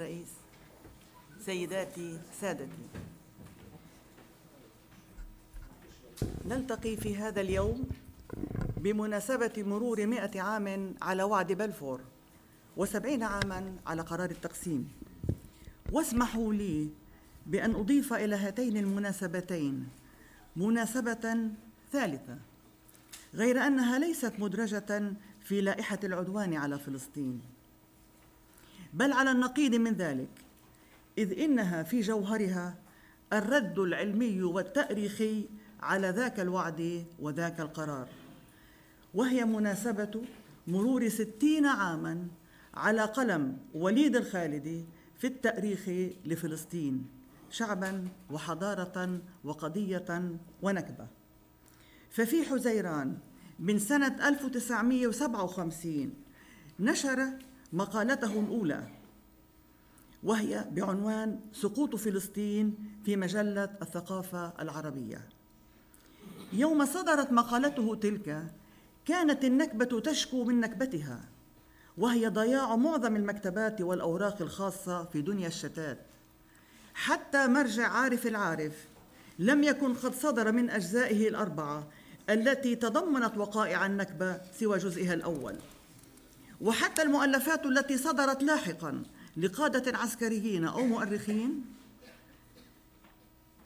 رئيس سيداتي سادتي. نلتقي في هذا اليوم بمناسبة مرور مئة عام على وعد بلفور وسبعين عاما على قرار التقسيم. واسمحوا لي بأن أضيف إلى هاتين المناسبتين مناسبة ثالثة غير أنها ليست مدرجة في لائحة العدوان على فلسطين. بل على النقيض من ذلك إذ إنها في جوهرها الرد العلمي والتأريخي على ذاك الوعد وذاك القرار. وهي مناسبة مرور ستين عاما على قلم وليد الخالدي في التأريخ لفلسطين شعبا وحضارة وقضية ونكبة. ففي حزيران من سنة 1957 نشر مقالته الأولى وهي بعنوان سقوط فلسطين في مجلة الثقافة العربية. يوم صدرت مقالته تلك كانت النكبة تشكو من نكبتها وهي ضياع معظم المكتبات والأوراق الخاصة في دنيا الشتات. حتى مرجع عارف العارف لم يكن قد صدر من أجزائه الأربعة التي تضمنت وقائع النكبة سوى جزئها الأول. وحتى المؤلفات التي صدرت لاحقا لقادة عسكريين أو مؤرخين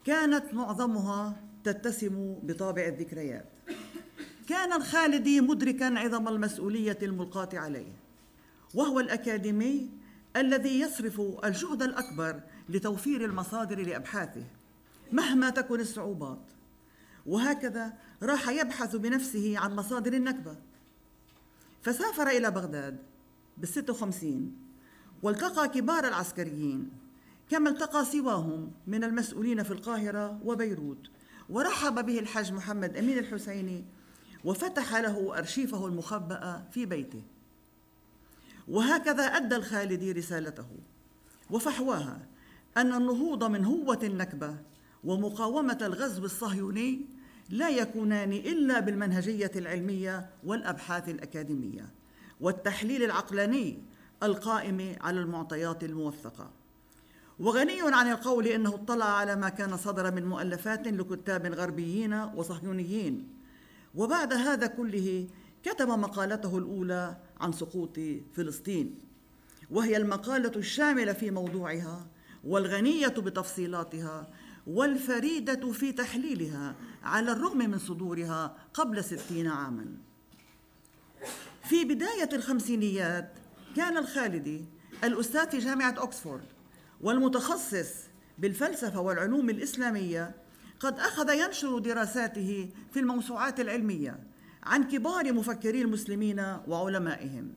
كانت معظمها تتسم بطابع الذكريات. كان الخالدي مدركا عظم المسؤولية الملقاة عليه وهو الأكاديمي الذي يصرف الجهد الأكبر لتوفير المصادر لأبحاثه مهما تكن الصعوبات. وهكذا راح يبحث بنفسه عن مصادر النكبة. فسافر إلى بغداد بالستة وخمسين والتقى كبار العسكريين كما التقى سواهم من المسؤولين في القاهرة وبيروت. ورحب به الحاج محمد أمين الحسيني وفتح له أرشيفه المخبأ في بيته. وهكذا أدى الخالدي رسالته. وفحواها أن النهوض من هوة النكبة ومقاومة الغزو الصهيوني لا يكونان إلا بالمنهجية العلمية والأبحاث الأكاديمية والتحليل العقلاني القائم على المعطيات الموثقة. وغني عن القول إنه اطلع على ما كان صدر من مؤلفات لكتاب غربيين وصهيونيين. وبعد هذا كله كتب مقالته الأولى عن سقوط فلسطين. وهي المقالة الشاملة في موضوعها والغنية بتفصيلاتها والفريدة في تحليلها على الرغم من صدورها قبل ستين عاما. في بداية الخمسينيات كان الخالدي الأستاذ في جامعة اوكسفورد والمتخصص بالفلسفة والعلوم الإسلامية قد أخذ ينشر دراساته في الموسوعات العلمية عن كبار مفكري المسلمين وعلمائهم.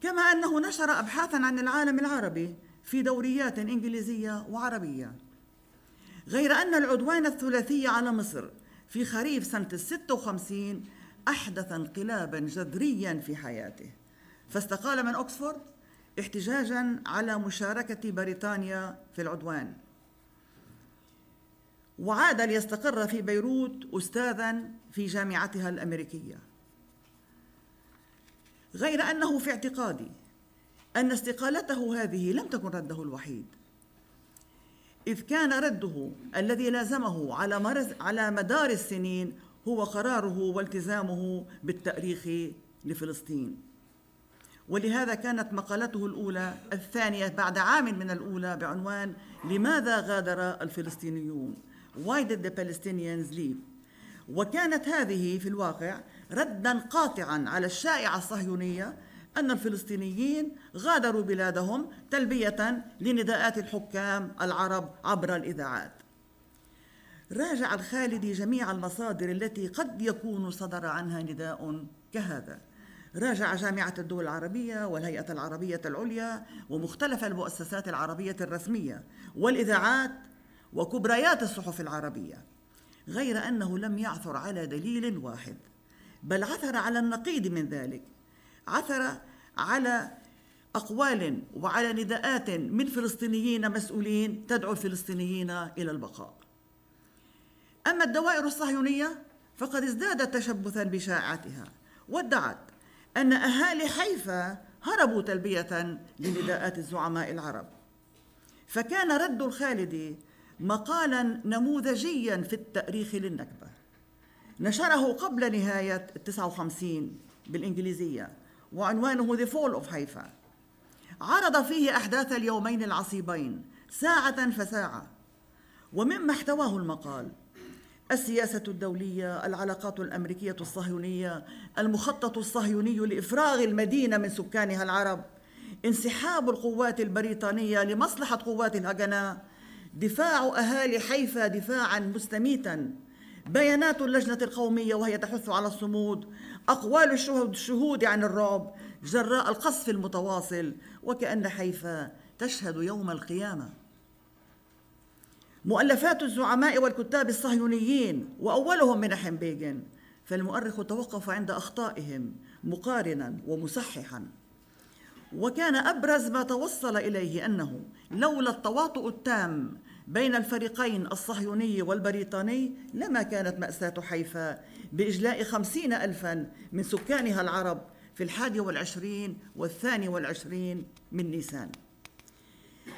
كما أنه نشر ابحاثا عن العالم العربي في دوريات إنجليزية وعربية. غير أن العدوان الثلاثي على مصر في خريف سنة الستة وخمسين أحدث انقلابا جذريا في حياته. فاستقال من اوكسفورد احتجاجا على مشاركة بريطانيا في العدوان. وعاد ليستقر في بيروت استاذا في جامعتها الأمريكية. غير أنه في اعتقادي أن استقالته هذه لم تكن رده الوحيد. إذ كان رده الذي لازمه على على مدار السنين هو قراره والتزامه بالتأريخ لفلسطين. ولهذا كانت مقالته الأولى الثانية بعد عام من الأولى بعنوان لماذا غادر الفلسطينيون؟ Why did the Palestinians leave? وكانت هذه في الواقع ردا قاطعا على الشائعة الصهيونية أن الفلسطينيين غادروا بلادهم تلبية لنداءات الحكام العرب عبر الإذاعات. راجع الخالدي جميع المصادر التي قد يكون صدر عنها نداء كهذا. راجع جامعة الدول العربية والهيئة العربية العليا ومختلف المؤسسات العربية الرسمية والإذاعات وكبريات الصحف العربية غير أنه لم يعثر على دليل واحد بل عثر على النقيض من ذلك. عثر على أقوال وعلى نداءات من فلسطينيين مسؤولين تدعو الفلسطينيين إلى البقاء. أما الدوائر الصهيونية فقد ازدادت تشبثا بشائعتها وادعت أن أهالي حيفا هربوا تلبية لنداءات الزعماء العرب. فكان رد الخالدي مقالا نموذجيا في التأريخ للنكبة. نشره قبل نهاية 59 بالإنجليزية. وعنوانه The Fall of Haifa. عرض فيه أحداث اليومين العصيبين ساعة فساعة. ومما احتواه المقال السياسة الدولية، العلاقات الأمريكية الصهيونية، المخطط الصهيوني لإفراغ المدينة من سكانها العرب، انسحاب القوات البريطانية لمصلحة قوات الهجنة، دفاع أهالي حيفا دفاعا مستميتا، بيانات اللجنة القومية وهي تحث على الصمود، أقوال الشهود عن الرعب جراء القصف المتواصل وكأن حيفا تشهد يوم القيامة. مؤلفات الزعماء والكتاب الصهيونيين وأولهم منحم بيجن فالمؤرخ توقف عند أخطائهم مقارنا ومصححا وكان أبرز ما توصل إليه أنه لولا التواطؤ التام بين الفريقين الصهيوني والبريطاني لما كانت مأساة حيفا بإجلاء خمسين ألفا من سكانها العرب في الحادي والعشرين والثاني والعشرين من نيسان.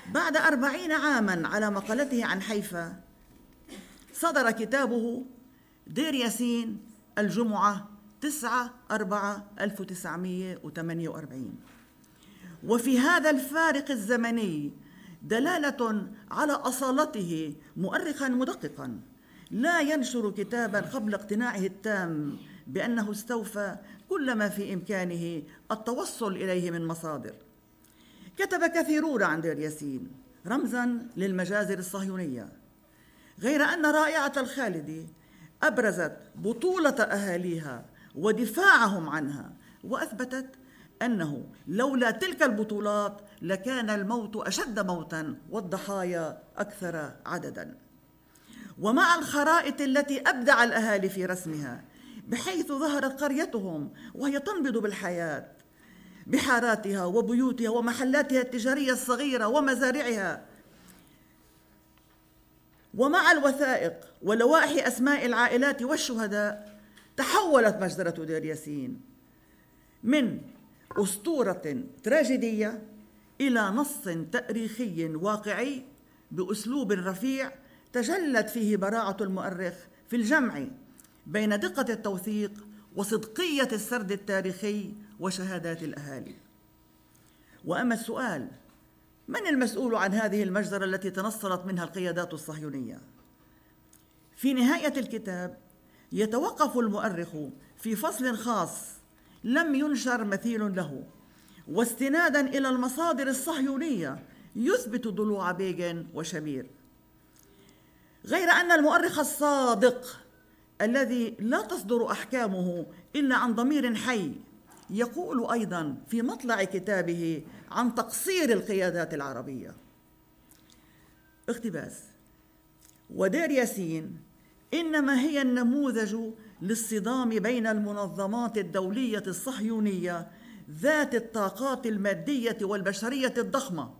بعد أربعين عاما على مقالته عن حيفا صدر كتابه دير ياسين الجمعة تسعة أربعة ألف وتسعمية وثمانية وأربعين. وفي هذا الفارق الزمني دلالة على أصالته مؤرخا مدققا. لا ينشر كتابا قبل اقتناعه التام بأنه استوفى كل ما في إمكانه التوصل إليه من مصادر. كتب كثيرون عن دير ياسين رمزا للمجازر الصهيونية غير أن رائعة الخالدي أبرزت بطولة أهاليها ودفاعهم عنها وأثبتت أنه لولا تلك البطولات لكان الموت أشد موتا والضحايا أكثر عددا. ومع الخرائط التي أبدع الأهالي في رسمها بحيث ظهرت قريتهم وهي تنبض بالحياة. بحاراتها وبيوتها ومحلاتها التجارية الصغيرة ومزارعها. ومع الوثائق ولوائح أسماء العائلات والشهداء تحولت مجزرة دير ياسين من أسطورة تراجيدية إلى نص تأريخي واقعي بأسلوب رفيع تجلت فيه براعة المؤرخ في الجمع بين دقة التوثيق وصدقية السرد التاريخي وشهادات الأهالي وأما السؤال من المسؤول عن هذه المجزرة التي تنصلت منها القيادات الصهيونية؟ في نهاية الكتاب يتوقف المؤرخ في فصل خاص لم ينشر مثيل له واستنادا إلى المصادر الصهيونية يثبت ضلوع بيغن وشبير غير أن المؤرخ الصادق الذي لا تصدر أحكامه إلا عن ضمير حي يقول أيضا في مطلع كتابه عن تقصير القيادات العربية. اقتباس. ودير ياسين إنما هي النموذج للصدام بين المنظمات الدولية الصهيونية ذات الطاقات المادية والبشرية الضخمة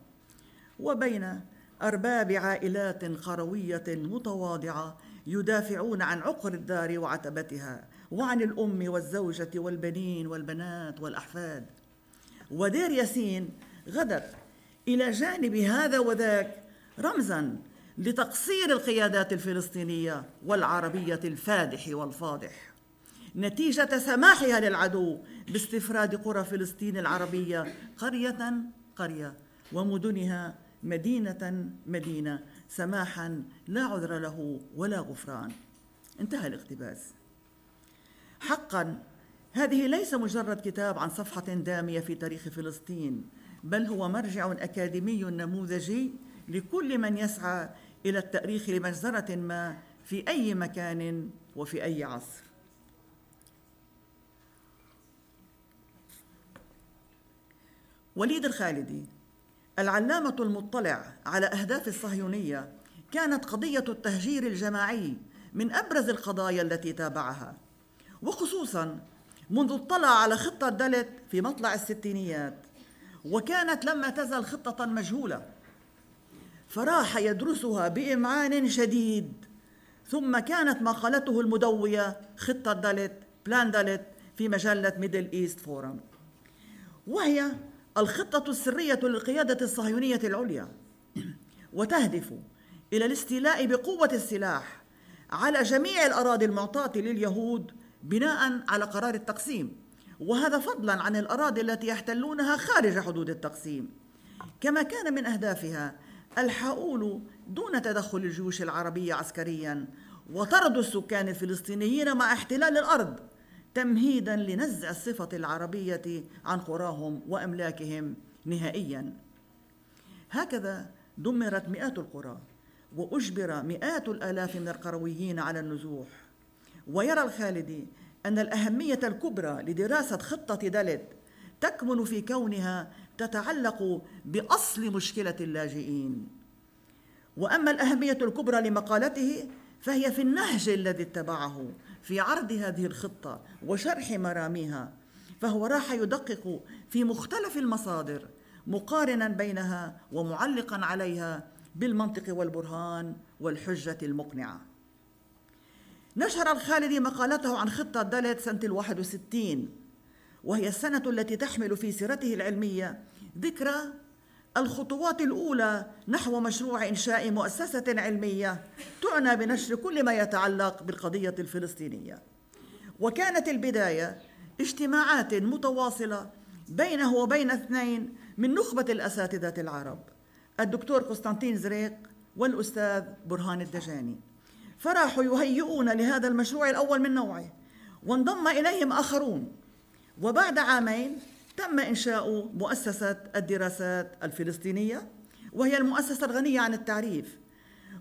وبين أرباب عائلات قرويه متواضعة يدافعون عن عقر الدار وعتبتها وعن الأم والزوجة والبنين والبنات والأحفاد. ودير ياسين غدت إلى جانب هذا وذاك رمزا لتقصير القيادات الفلسطينية والعربية الفادح والفاضح. نتيجة سماحها للعدو باستفراد قرى فلسطين العربية قرية قرية ومدنها مدينة مدينة سماحا لا عذر له ولا غفران. انتهى الاقتباس. حقا هذه ليس مجرد كتاب عن صفحة دامية في تاريخ فلسطين بل هو مرجع أكاديمي نموذجي لكل من يسعى إلى التأريخ لمجزرة ما في أي مكان وفي أي عصر. وليد الخالدي العلامة المطلع على أهداف الصهيونية كانت قضية التهجير الجماعي من أبرز القضايا التي تابعها. وخصوصا منذ اطلع على خطة دلت في مطلع الستينيات وكانت لما تزل خطة مجهولة. فراح يدرسها بإمعان شديد ثم كانت مقالته المدوية خطة دلت Plan Dalet في مجلة Middle East Forum. وهي الخطة السرية للقيادة الصهيونية العليا وتهدف إلى الاستيلاء بقوة السلاح على جميع الأراضي المعطاة لليهود بناء على قرار التقسيم. وهذا فضلا عن الأراضي التي يحتلونها خارج حدود التقسيم. كما كان من أهدافها الحاؤول دون تدخل الجيوش العربية عسكريا وطرد السكان الفلسطينيين مع احتلال الأرض. تمهيدا لنزع الصفة العربية عن قراهم وأملاكهم نهائيا. هكذا دمرت مئات القرى وأجبر مئات الآلاف من القرويين على النزوح. ويرى الخالدي أن الأهمية الكبرى لدراسة خطة دلت تكمن في كونها تتعلق بأصل مشكلة اللاجئين. وأما الأهمية الكبرى لمقالته فهي في النهج الذي اتبعه في عرض هذه الخطة وشرح مراميها فهو راح يدقق في مختلف المصادر مقارنا بينها ومعلقا عليها بالمنطق والبرهان والحجة المقنعة. نشر الخالدي مقالته عن خطة دالت سنة الواحد وستين وهي السنة التي تحمل في سيرته العلمية ذكرى الخطوات الأولى نحو مشروع إنشاء مؤسسة علمية تعنى بنشر كل ما يتعلق بالقضية الفلسطينية. وكانت البداية اجتماعات متواصلة بينه وبين اثنين من نخبة الأساتذة العرب الدكتور قسطنطين زريق والأستاذ برهان الدجاني. فراحوا يهيئون لهذا المشروع الأول من نوعه وانضم إليهم آخرون. وبعد عامين تم إنشاء مؤسسة الدراسات الفلسطينية وهي المؤسسة الغنية عن التعريف.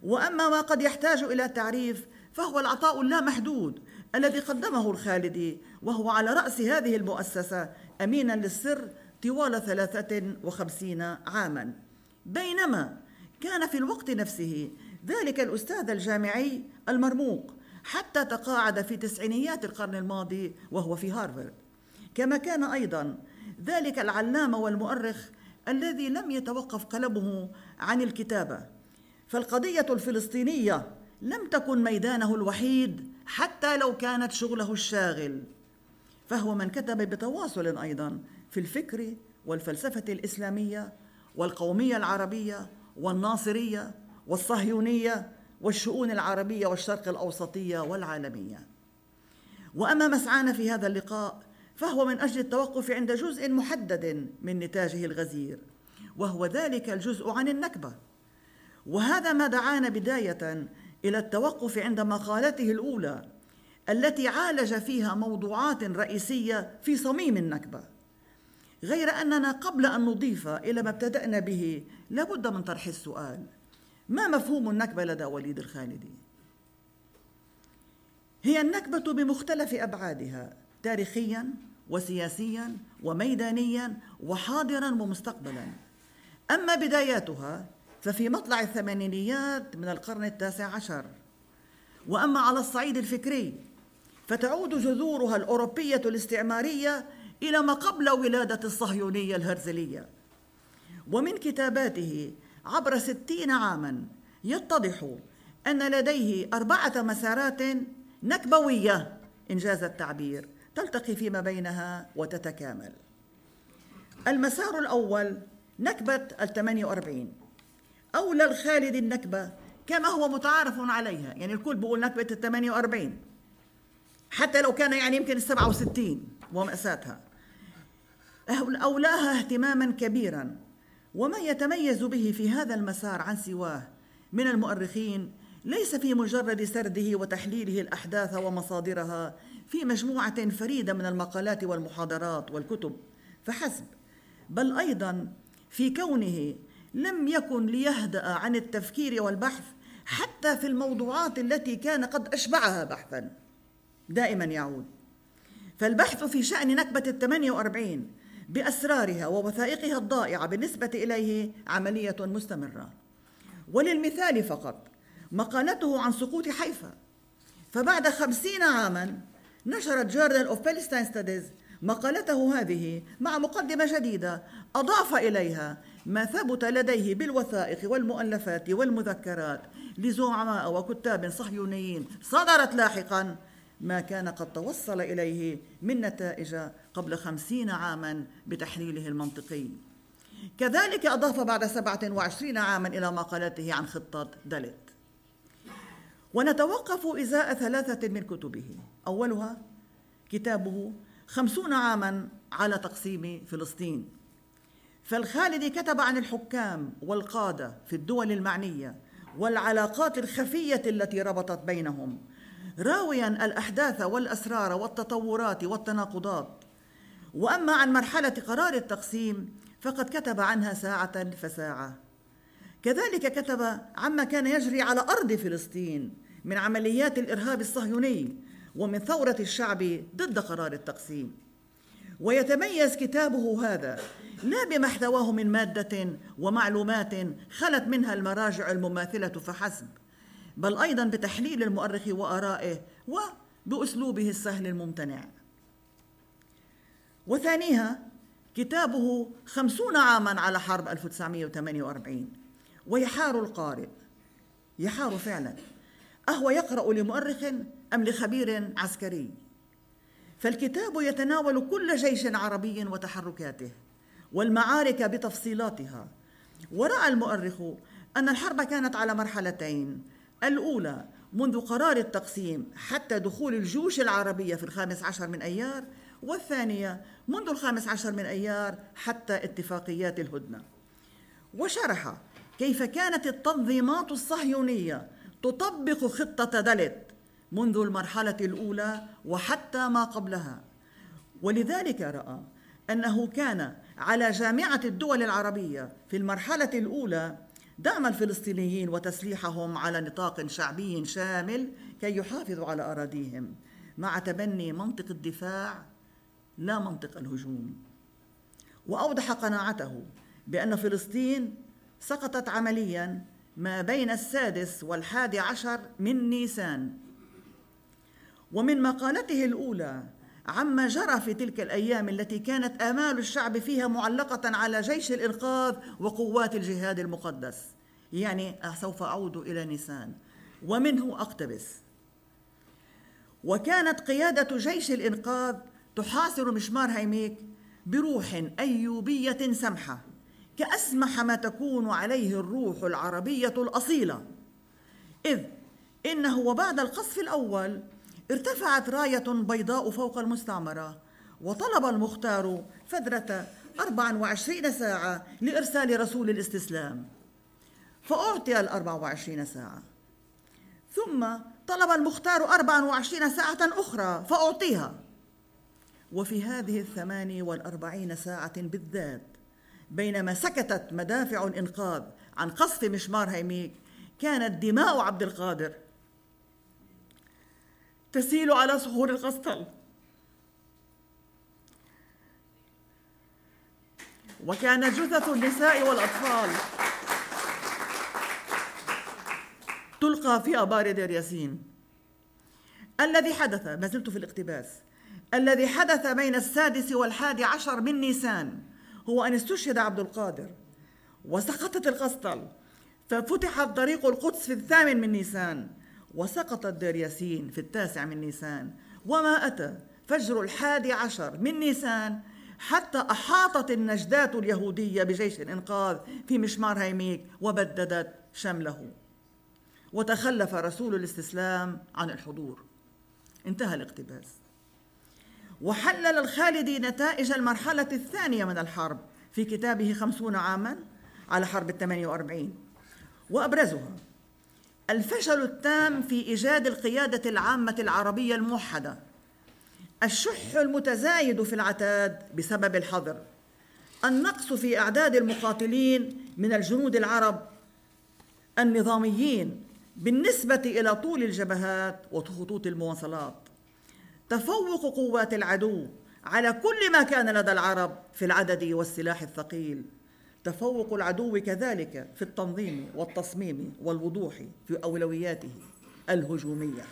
وأما ما قد يحتاج إلى تعريف فهو العطاء اللامحدود الذي قدمه الخالدي وهو على رأس هذه المؤسسة أمينا للسر طوال ثلاثة وخمسين عاما. بينما كان في الوقت نفسه ذلك الأستاذ الجامعي المرموق حتى تقاعد في تسعينيات القرن الماضي وهو في هارفارد كما كان أيضا ذلك العلامة والمؤرخ الذي لم يتوقف قلبه عن الكتابة. فالقضية الفلسطينية لم تكن ميدانه الوحيد حتى لو كانت شغله الشاغل. فهو من كتب بتواصل أيضا في الفكر والفلسفة الإسلامية والقومية العربية والناصرية والصهيونية والشؤون العربية والشرق الأوسطية والعالمية. وأما مسعانا في هذا اللقاء فهو من أجل التوقف عند جزء محدد من نتاجه الغزير وهو ذلك الجزء عن النكبة. وهذا ما دعانا بداية إلى التوقف عند مقالته الأولى التي عالج فيها موضوعات رئيسية في صميم النكبة. غير أننا قبل أن نضيف إلى ما ابتدأنا به لابد من طرح السؤال. ما مفهوم النكبة لدى وليد الخالدي؟ هي النكبة بمختلف أبعادها. تاريخيا وسياسيا وميدانيا وحاضرا ومستقبلا. أما بداياتها ففي مطلع الثمانينيات من القرن التاسع عشر. وأما على الصعيد الفكري فتعود جذورها الأوروبية الاستعمارية إلى ما قبل ولادة الصهيونية الهرزلية. ومن كتاباته عبر ستين عاما يتضح أن لديه أربعة مسارات نكبوية إنجاز التعبير. تلتقي فيما بينها وتتكامل. المسار الأول نكبة الثمانية وأربعين. أولى الخالد النكبة كما هو متعارف عليها. يعني الكل بيقول نكبة الثمانية وأربعين. حتى لو كان يعني يمكن السبعة وستين ومأساتها. أولاها اهتماما كبيرا. وما يتميز به في هذا المسار عن سواه من المؤرخين ليس في مجرد سرده وتحليله الأحداث ومصادرها في مجموعة فريدة من المقالات والمحاضرات والكتب فحسب. بل أيضا في كونه لم يكن ليهدأ عن التفكير والبحث حتى في الموضوعات التي كان قد أشبعها بحثا. دائما يعود. فالبحث في شأن نكبة الثمانية وأربعين بأسرارها ووثائقها الضائعة بالنسبة إليه عملية مستمرة. وللمثال فقط مقالته عن سقوط حيفا. فبعد خمسين عاما نشرت Journal of Palestine Studies مقالته هذه مع مقدمة جديدة أضاف إليها ما ثبت لديه بالوثائق والمؤلفات والمذكرات لزعماء وكتاب صهيونيين صدرت لاحقا ما كان قد توصل إليه من نتائج قبل خمسين عاما بتحليله المنطقي. كذلك أضاف بعد سبعة وعشرين عاما إلى مقالته عن خطة دلت. ونتوقف إزاء ثلاثة من كتبه. أولها كتابه خمسون عاما على تقسيم فلسطين. فالخالدي كتب عن الحكام والقادة في الدول المعنية والعلاقات الخفية التي ربطت بينهم راويا الأحداث والأسرار والتطورات والتناقضات. وأما عن مرحلة قرار التقسيم فقد كتب عنها ساعة فساعة. كذلك كتب عما كان يجري على أرض فلسطين من عمليات الإرهاب الصهيوني ومن ثورة الشعب ضد قرار التقسيم. ويتميز كتابه هذا لا بما احتواه من مادة ومعلومات خلت منها المراجع المماثلة فحسب بل أيضا بتحليل المؤرخ وآرائه وبأسلوبه السهل الممتنع. وثانيها كتابه خمسون عاما على حرب 1948 ويحار القارئ. يحار فعلا. أهو يقرأ لمؤرخ أم لخبير عسكري؟ فالكتاب يتناول كل جيش عربي وتحركاته والمعارك بتفصيلاتها. ورأى المؤرخ أن الحرب كانت على مرحلتين. الأولى منذ قرار التقسيم حتى دخول الجيوش العربية في الخامس عشر من أيار والثانية منذ الخامس عشر من أيار حتى اتفاقيات الهدنة. وشرح كيف كانت التنظيمات الصهيونية تطبق خطة دلت منذ المرحلة الأولى وحتى ما قبلها. ولذلك رأى أنه كان على جامعة الدول العربية في المرحلة الأولى دعم الفلسطينيين وتسليحهم على نطاق شعبي شامل كي يحافظوا على أراضيهم مع تبني منطق الدفاع لا منطق الهجوم. وأوضح قناعته بأن فلسطين سقطت عمليا ما بين السادس والحادي عشر من نيسان. ومن مقالته الأولى عما جرى في تلك الأيام التي كانت آمال الشعب فيها معلقة على جيش الإنقاذ وقوات الجهاد المقدس. يعني سوف أعود إلى نيسان. ومنه أقتبس. وكانت قيادة جيش الإنقاذ تحاصر مشمار هيميك بروح أيوبية سمحة كأسمح ما تكون عليه الروح العربية الأصيلة. إذ إنه وبعد القصف الأول ارتفعت راية بيضاء فوق المستعمرة وطلب المختار فترة 24 ساعة لإرسال رسول الاستسلام. فأعطي ال 24 ساعة. ثم طلب المختار 24 ساعة أخرى فأعطيها. وفي هذه الثمان والأربعين ساعة بالذات بينما سكتت مدافع الإنقاذ عن قصف مشمار هيميك كانت دماء عبد القادر. تسيل على صخور القسطل. وكان جثث النساء والأطفال تلقى في أبار دير ياسين. الذي حدث ما زلت في الاقتباس. الذي حدث بين السادس والحادي عشر من نيسان هو أن استشهد عبد القادر. وسقطت القسطل ففتح طريق القدس في الثامن من نيسان. وسقطت دير ياسين في التاسع من نيسان. وما أتى فجر الحادي عشر من نيسان. حتى أحاطت النجدات اليهودية بجيش الإنقاذ في مشمار هيميك وبددت شمله. وتخلف رسول الاستسلام عن الحضور. انتهى الاقتباس. وحلل الخالدي نتائج المرحلة الثانية من الحرب في كتابه خمسون عاما على حرب الثمانية وأربعين. وأبرزها الفشل التام في إيجاد القيادة العامة العربية الموحدة. الشح المتزايد في العتاد بسبب الحظر. النقص في أعداد المقاتلين من الجنود العرب النظاميين بالنسبة إلى طول الجبهات وخطوط المواصلات. تفوق قوات العدو على كل ما كان لدى العرب في العدد والسلاح الثقيل. تفوق العدو كذلك في التنظيم والتصميم والوضوح في أولوياته الهجومية.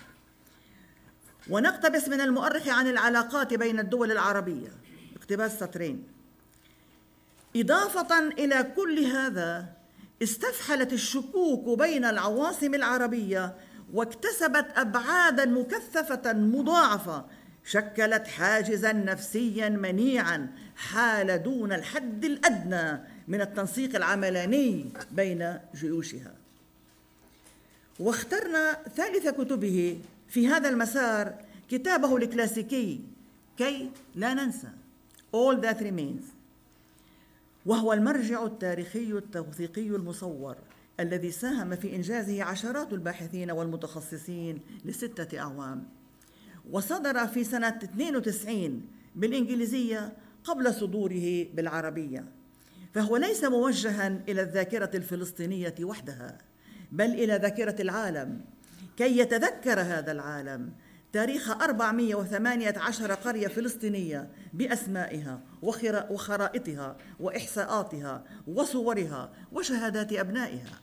ونقتبس من المؤرخ عن العلاقات بين الدول العربية. اقتباس سطرين إضافة إلى كل هذا استفحلت الشكوك بين العواصم العربية واكتسبت أبعادا مكثفة مضاعفة. شكلت حاجزا نفسيا منيعا حال دون الحد الأدنى من التنسيق العملاني بين جيوشها. واخترنا ثالث كتبه في هذا المسار كتابه الكلاسيكي كي لا ننسى All That Remains. وهو المرجع التاريخي التوثيقي المصور الذي ساهم في إنجازه عشرات الباحثين والمتخصصين لستة أعوام. وصدر في سنة 92 بالإنجليزية قبل صدوره بالعربية. فهو ليس موجها إلى الذاكرة الفلسطينية وحدها بل إلى ذاكرة العالم. كي يتذكر هذا العالم تاريخ 418 قرية فلسطينية بأسمائها وخرائطها وإحصاءاتها وصورها وشهادات أبنائها.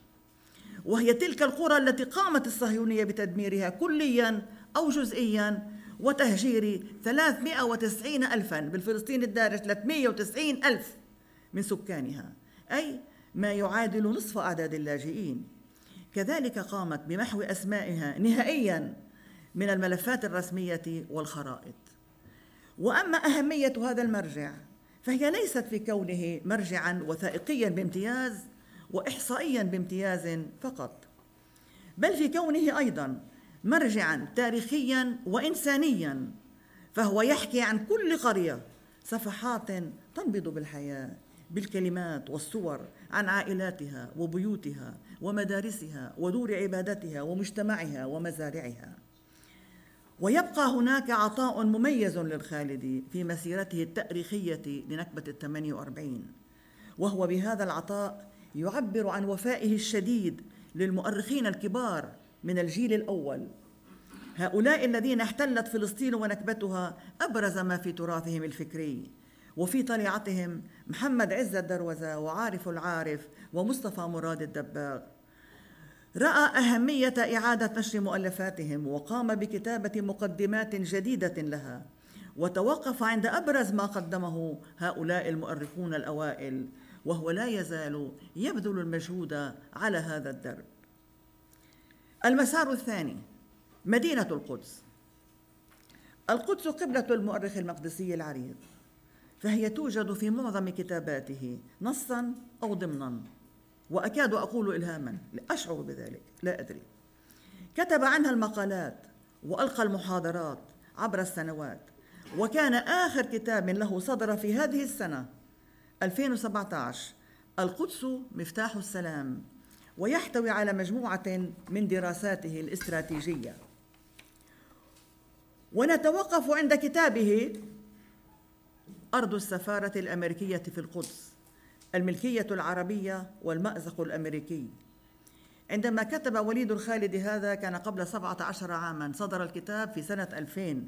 وهي تلك القرى التي قامت الصهيونية بتدميرها كليا أو جزئيا وتهجير 390 ألفا بالفلسطين الدارج 390 ألف. من سكانها أي ما يعادل نصف أعداد اللاجئين. كذلك قامت بمحو أسمائها نهائيا من الملفات الرسمية والخرائط. وأما أهمية هذا المرجع فهي ليست في كونه مرجعا وثائقيا بامتياز واحصائيا بامتياز فقط بل في كونه أيضا مرجعا تاريخيا وانسانيا فهو يحكي عن كل قرية صفحات تنبض بالحياة. بالكلمات والصور عن عائلاتها وبيوتها ومدارسها ودور عبادتها ومجتمعها ومزارعها. ويبقى هناك عطاء مميز للخالدي في مسيرته التاريخية لنكبة الثمانية وأربعين وهو بهذا العطاء يعبر عن وفائه الشديد للمؤرخين الكبار من الجيل الأول. هؤلاء الذين احتلت فلسطين ونكبتها أبرز ما في تراثهم الفكري. وفي طليعتهم محمد عز الدروزة وعارف العارف ومصطفى مراد الدباغ. رأى أهمية إعادة نشر مؤلفاتهم وقام بكتابة مقدمات جديدة لها وتوقف عند أبرز ما قدمه هؤلاء المؤرخون الأوائل وهو لا يزال يبذل المجهود على هذا الدرب. المسار الثاني مدينة القدس. القدس قبلة المؤرخ المقدسي العريض. فهي توجد في معظم كتاباته نصا أو ضمنا. وأكاد أقول إلهاما أشعر بذلك لا أدري. كتب عنها المقالات وألقى المحاضرات عبر السنوات. وكان آخر كتاب له صدر في هذه السنة 2017 القدس مفتاح السلام. ويحتوي على مجموعة من دراساته الاستراتيجية. ونتوقف عند كتابه أرض السفارة الأمريكية في القدس الملكية العربية والمأزق الأمريكي. عندما كتب وليد الخالد هذا كان قبل 17 عاما صدر الكتاب في سنة 2000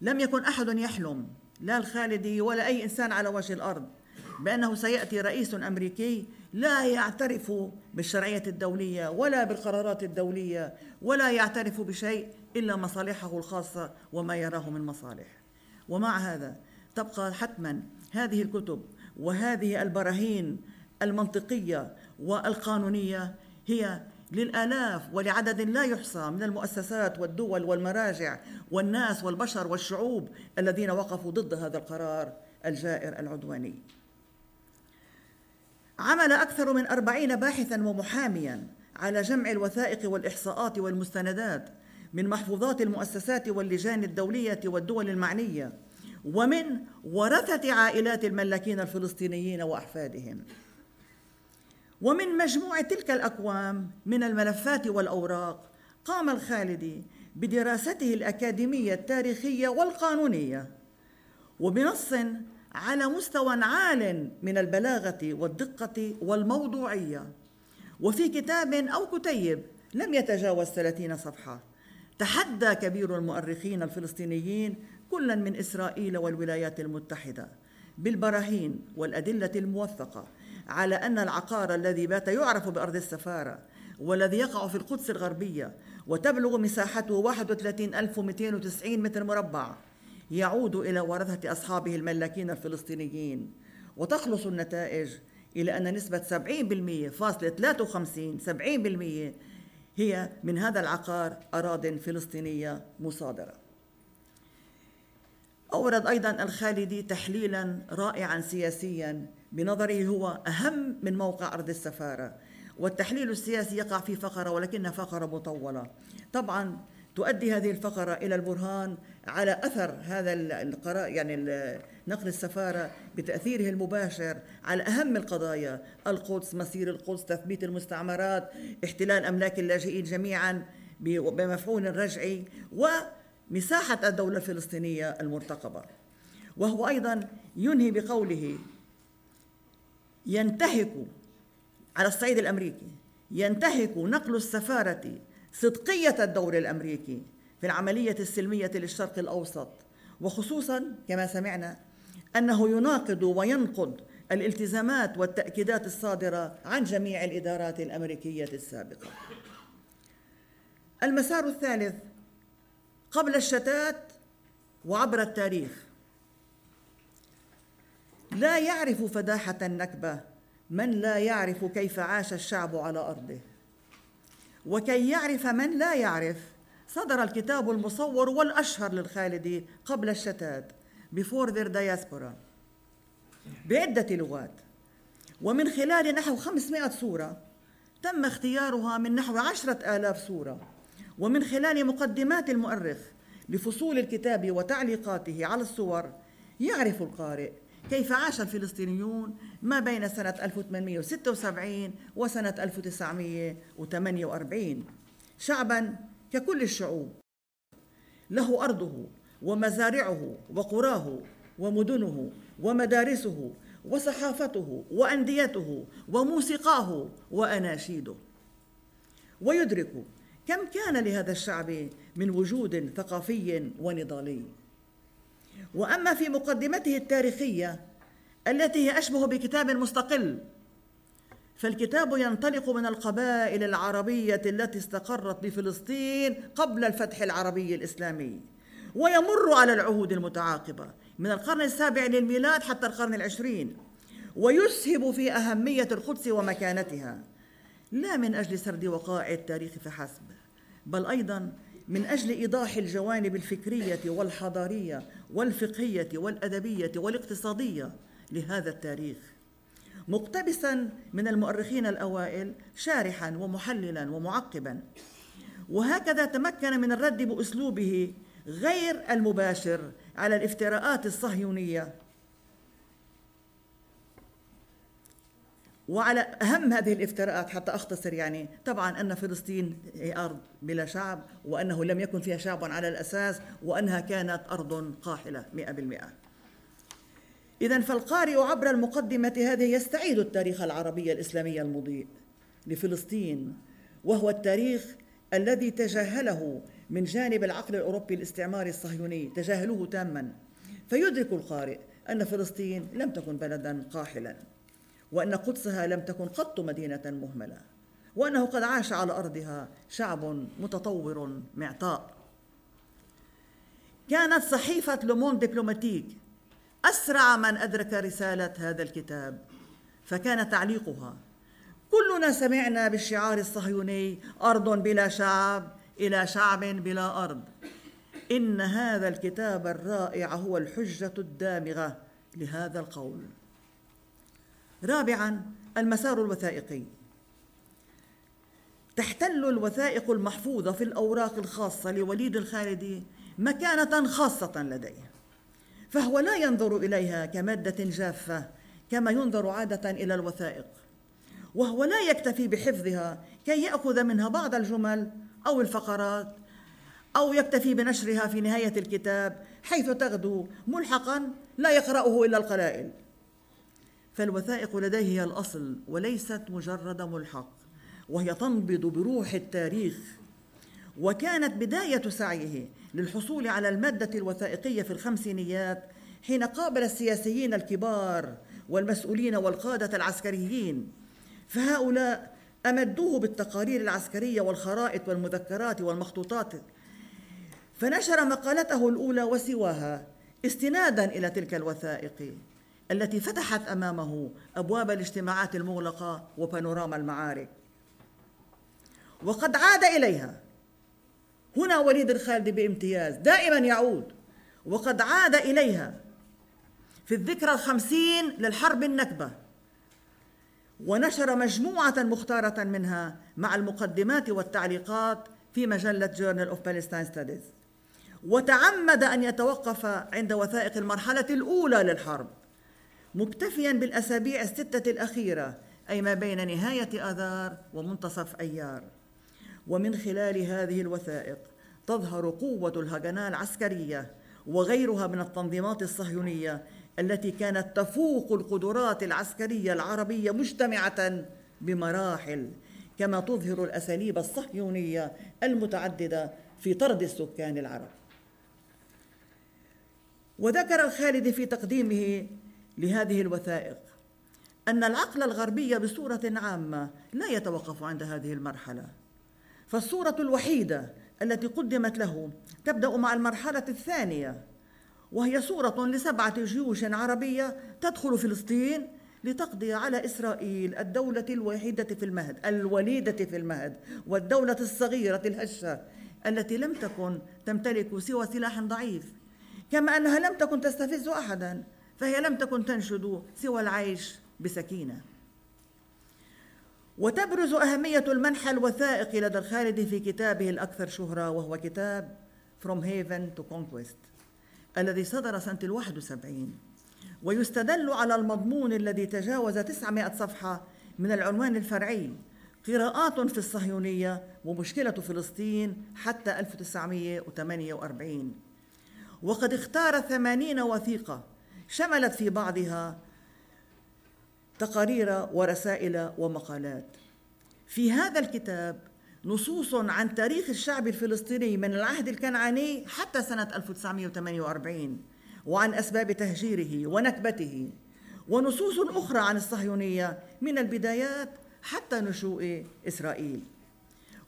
لم يكن أحد يحلم لا الخالدي ولا أي إنسان على وجه الأرض بأنه سيأتي رئيس أمريكي لا يعترف بالشرعية الدولية ولا بالقرارات الدولية ولا يعترف بشيء إلا مصالحه الخاصة وما يراه من مصالح. ومع هذا تبقى حتما هذه الكتب وهذه البراهين المنطقية والقانونية هي للآلاف ولعدد لا يحصى من المؤسسات والدول والمراجع والناس والبشر والشعوب الذين وقفوا ضد هذا القرار الجائر العدواني. عمل أكثر من أربعين باحثا ومحاميا على جمع الوثائق والإحصاءات والمستندات من محفوظات المؤسسات واللجان الدولية والدول المعنية. ومن ورثة عائلات الملاكين الفلسطينيين وأحفادهم. ومن مجموع تلك الأكوام من الملفات والأوراق قام الخالدي بدراسته الأكاديمية التاريخية والقانونية وبنص على مستوى عال من البلاغة والدقة والموضوعية. وفي كتاب أو كتيب لم يتجاوز ثلاثين صفحة تحدى كبير المؤرخين الفلسطينيين كلا من إسرائيل والولايات المتحدة بالبراهين والأدلة الموثقة على أن العقار الذي بات يعرف بأرض السفارة والذي يقع في القدس الغربية وتبلغ مساحته 31290 متر مربع يعود إلى ورثة أصحابه الملاكين الفلسطينيين. وتخلص النتائج إلى أن نسبة 70% فاصلة 53 70% هي من هذا العقار أراض فلسطينية مصادرة. أورد أيضا الخالدي تحليلا رائعا سياسيا بنظره هو أهم من موقع أرض السفارة. والتحليل السياسي يقع في فقرة ولكنها فقرة مطولة. طبعا تؤدي هذه الفقرة إلى البرهان على أثر هذا القرار يعني نقل السفارة بتأثيره المباشر على أهم القضايا. القدس مسير القدس تثبيت المستعمرات احتلال أملاك اللاجئين جميعا بمفعول رجعي ومساحة الدولة الفلسطينية المرتقبة. وهو أيضا ينهي بقوله ينتهك على الصعيد الأمريكي ينتهك نقل السفارة صدقية الدور الأمريكي في العملية السلمية للشرق الأوسط. وخصوصا كما سمعنا أنه يناقض وينقض الالتزامات والتأكيدات الصادرة عن جميع الإدارات الأمريكية السابقة. المسار الثالث قبل الشتات وعبر التاريخ. لا يعرف فداحة النكبة من لا يعرف كيف عاش الشعب على أرضه. وكي يعرف من لا يعرف صدر الكتاب المصور والأشهر للخالدي قبل الشتات Before their diaspora بعدة لغات. ومن خلال نحو 500 صورة تم اختيارها من نحو عشرة آلاف صورة ومن خلال مقدمات المؤرخ لفصول الكتاب وتعليقاته على الصور يعرف القارئ كيف عاش الفلسطينيون ما بين سنة 1876 وسنة 1948 شعبا ككل الشعوب. له أرضه ومزارعه وقراه ومدنه ومدارسه وصحافته وأنديته وموسيقاه وأناشيده. ويدرك كم كان لهذا الشعب من وجود ثقافي ونضالي؟ وأما في مقدمته التاريخية التي هي أشبه بكتاب مستقل فالكتاب ينطلق من القبائل العربية التي استقرت بفلسطين قبل الفتح العربي الإسلامي ويمر على العهود المتعاقبة من القرن السابع للميلاد حتى القرن العشرين ويسهب في أهمية القدس ومكانتها. لا من أجل سرد وقائع التاريخ فحسب بل أيضا من أجل إيضاح الجوانب الفكرية والحضارية والفقهية والأدبية والاقتصادية لهذا التاريخ. مقتبسا من المؤرخين الأوائل شارحا ومحللا ومعقبا. وهكذا تمكن من الرد بأسلوبه غير المباشر على الافتراءات الصهيونية. وعلى أهم هذه الافتراءات حتى أختصر يعني طبعا أن فلسطين هي أرض بلا شعب وأنه لم يكن فيها شعب على الأساس وأنها كانت أرض قاحلة 100% اذا فالقارئ عبر المقدمة هذه يستعيد التاريخ العربي الإسلامي المضيء لفلسطين وهو التاريخ الذي تجاهله من جانب العقل الأوروبي الاستعماري الصهيوني تجاهلوه تاما. فيدرك القارئ أن فلسطين لم تكن بلدا قاحلا. وأن قدسها لم تكن قط مدينة مهملة وأنه قد عاش على أرضها شعب متطور معطاء. كانت صحيفة لومون دبلوماتيك أسرع من أدرك رسالة هذا الكتاب فكان تعليقها كلنا سمعنا بالشعار الصهيوني أرض بلا شعب إلى شعب بلا أرض. إن هذا الكتاب الرائع هو الحجة الدامغة لهذا القول. رابعا المسار الوثائقي. تحتل الوثائق المحفوظة في الأوراق الخاصة لوليد الخالدي مكانة خاصة لديه فهو لا ينظر إليها كمادة جافة كما ينظر عادة إلى الوثائق وهو لا يكتفي بحفظها كي يأخذ منها بعض الجمل أو الفقرات أو يكتفي بنشرها في نهاية الكتاب حيث تغدو ملحقا لا يقرأه إلا القلائل. فالوثائق لديه هي الأصل وليست مجرد ملحق وهي تنبض بروح التاريخ. وكانت بداية سعيه للحصول على المادة الوثائقية في الخمسينيات حين قابل السياسيين الكبار والمسؤولين والقادة العسكريين. فهؤلاء أمدوه بالتقارير العسكرية والخرائط والمذكرات والمخطوطات. فنشر مقالته الأولى وسواها استنادا إلى تلك الوثائق. التي فتحت أمامه أبواب الاجتماعات المغلقة وبانوراما المعارك. وقد عاد إليها. هنا وليد الخالدي بامتياز دائما يعود. وقد عاد إليها في الذكرى الخمسين للحرب النكبة. ونشر مجموعة مختارة منها مع المقدمات والتعليقات في مجلة Journal of Palestine Studies. وتعمد أن يتوقف عند وثائق المرحلة الأولى للحرب. مكتفيا بالأسابيع الستة الأخيرة أي ما بين نهاية آذار ومنتصف أيار. ومن خلال هذه الوثائق تظهر قوة الهجناء العسكرية وغيرها من التنظيمات الصهيونية التي كانت تفوق القدرات العسكرية العربية مجتمعة بمراحل كما تظهر الأساليب الصهيونية المتعددة في طرد السكان العرب. وذكر الخالدي في تقديمه لهذه الوثائق أن العقل الغربي بصورة عامة لا يتوقف عند هذه المرحلة. فالصورة الوحيدة التي قدمت له تبدأ مع المرحلة الثانية وهي صورة لسبعة جيوش عربية تدخل فلسطين لتقضي على إسرائيل الدولة الوحيدة في المهد الوليدة في المهد والدولة الصغيرة الهشة التي لم تكن تمتلك سوى سلاح ضعيف. كما أنها لم تكن تستفز أحدا فهي لم تكن تنشد سوى العيش بسكينة. وتبرز أهمية المنحى الوثائقي لدى الخالدي في كتابه الأكثر شهرة وهو كتاب From Haven to Conquest الذي صدر سنة الواحد وسبعين ويستدل على المضمون الذي تجاوز 900 صفحة من العنوان الفرعي قراءات في الصهيونية ومشكلة فلسطين حتى 1948 وقد اختار ثمانين وثيقة شملت في بعضها تقارير ورسائل ومقالات. في هذا الكتاب نصوص عن تاريخ الشعب الفلسطيني من العهد الكنعاني حتى سنة 1948 وعن أسباب تهجيره ونكبته ونصوص أخرى عن الصهيونية من البدايات حتى نشوء إسرائيل.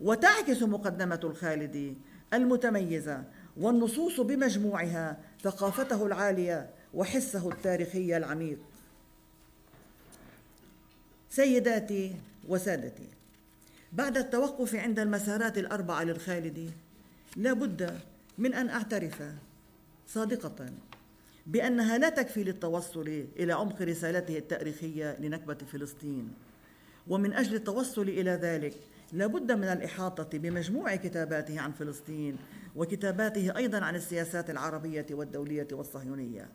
وتعكس مقدمة الخالدي المتميزة والنصوص بمجموعها ثقافته العالية وحسه التاريخي العميق. سيداتي وسادتي بعد التوقف عند المسارات الأربعة للخالدي لا بد من أن أعترف صادقة بأنها لا تكفي للتوصل إلى عمق رسالته التاريخية لنكبة فلسطين. ومن أجل التوصل إلى ذلك لا بد من الإحاطة بمجموع كتاباته عن فلسطين وكتاباته أيضا عن السياسات العربية والدولية والصهيونية.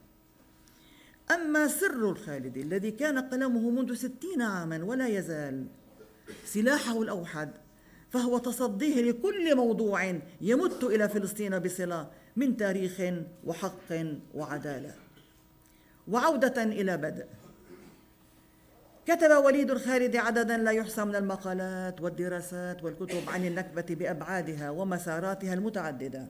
أما سر الخالد الذي كان قلمه منذ ستين عاما ولا يزال سلاحه الأوحد فهو تصديه لكل موضوع يمت إلى فلسطين بصلة من تاريخ وحق وعدالة. وعودة إلى بدء. كتب وليد الخالد عددا لا يحصى من المقالات والدراسات والكتب عن النكبة بأبعادها ومساراتها المتعددة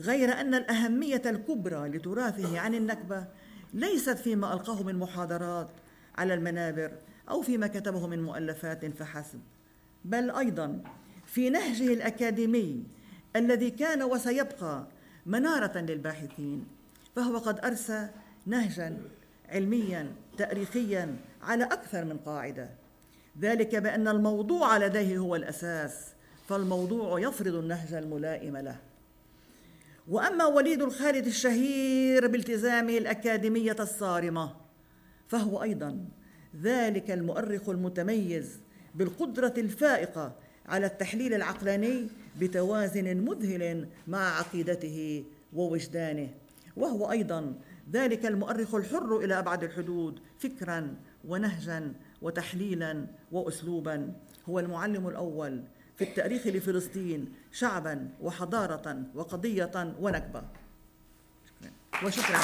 غير أن الأهمية الكبرى لتراثه عن النكبة ليست فيما ألقاه من محاضرات على المنابر أو فيما كتبه من مؤلفات فحسب بل أيضا في نهجه الأكاديمي الذي كان وسيبقى منارة للباحثين فهو قد أرسى نهجا علميا تاريخيا على أكثر من قاعدة. ذلك بأن الموضوع لديه هو الأساس فالموضوع يفرض النهج الملائم له. وأما وليد الخالد الشهير بالتزامه الأكاديمية الصارمة فهو أيضا ذلك المؤرخ المتميز بالقدرة الفائقة على التحليل العقلاني بتوازن مذهل مع عقيدته ووجدانه. وهو أيضا ذلك المؤرخ الحر إلى أبعد الحدود فكرا ونهجا وتحليلا واسلوبا. هو المعلم الأول في التاريخ لفلسطين شعبا وحضارة وقضية ونكبة. وشكرا.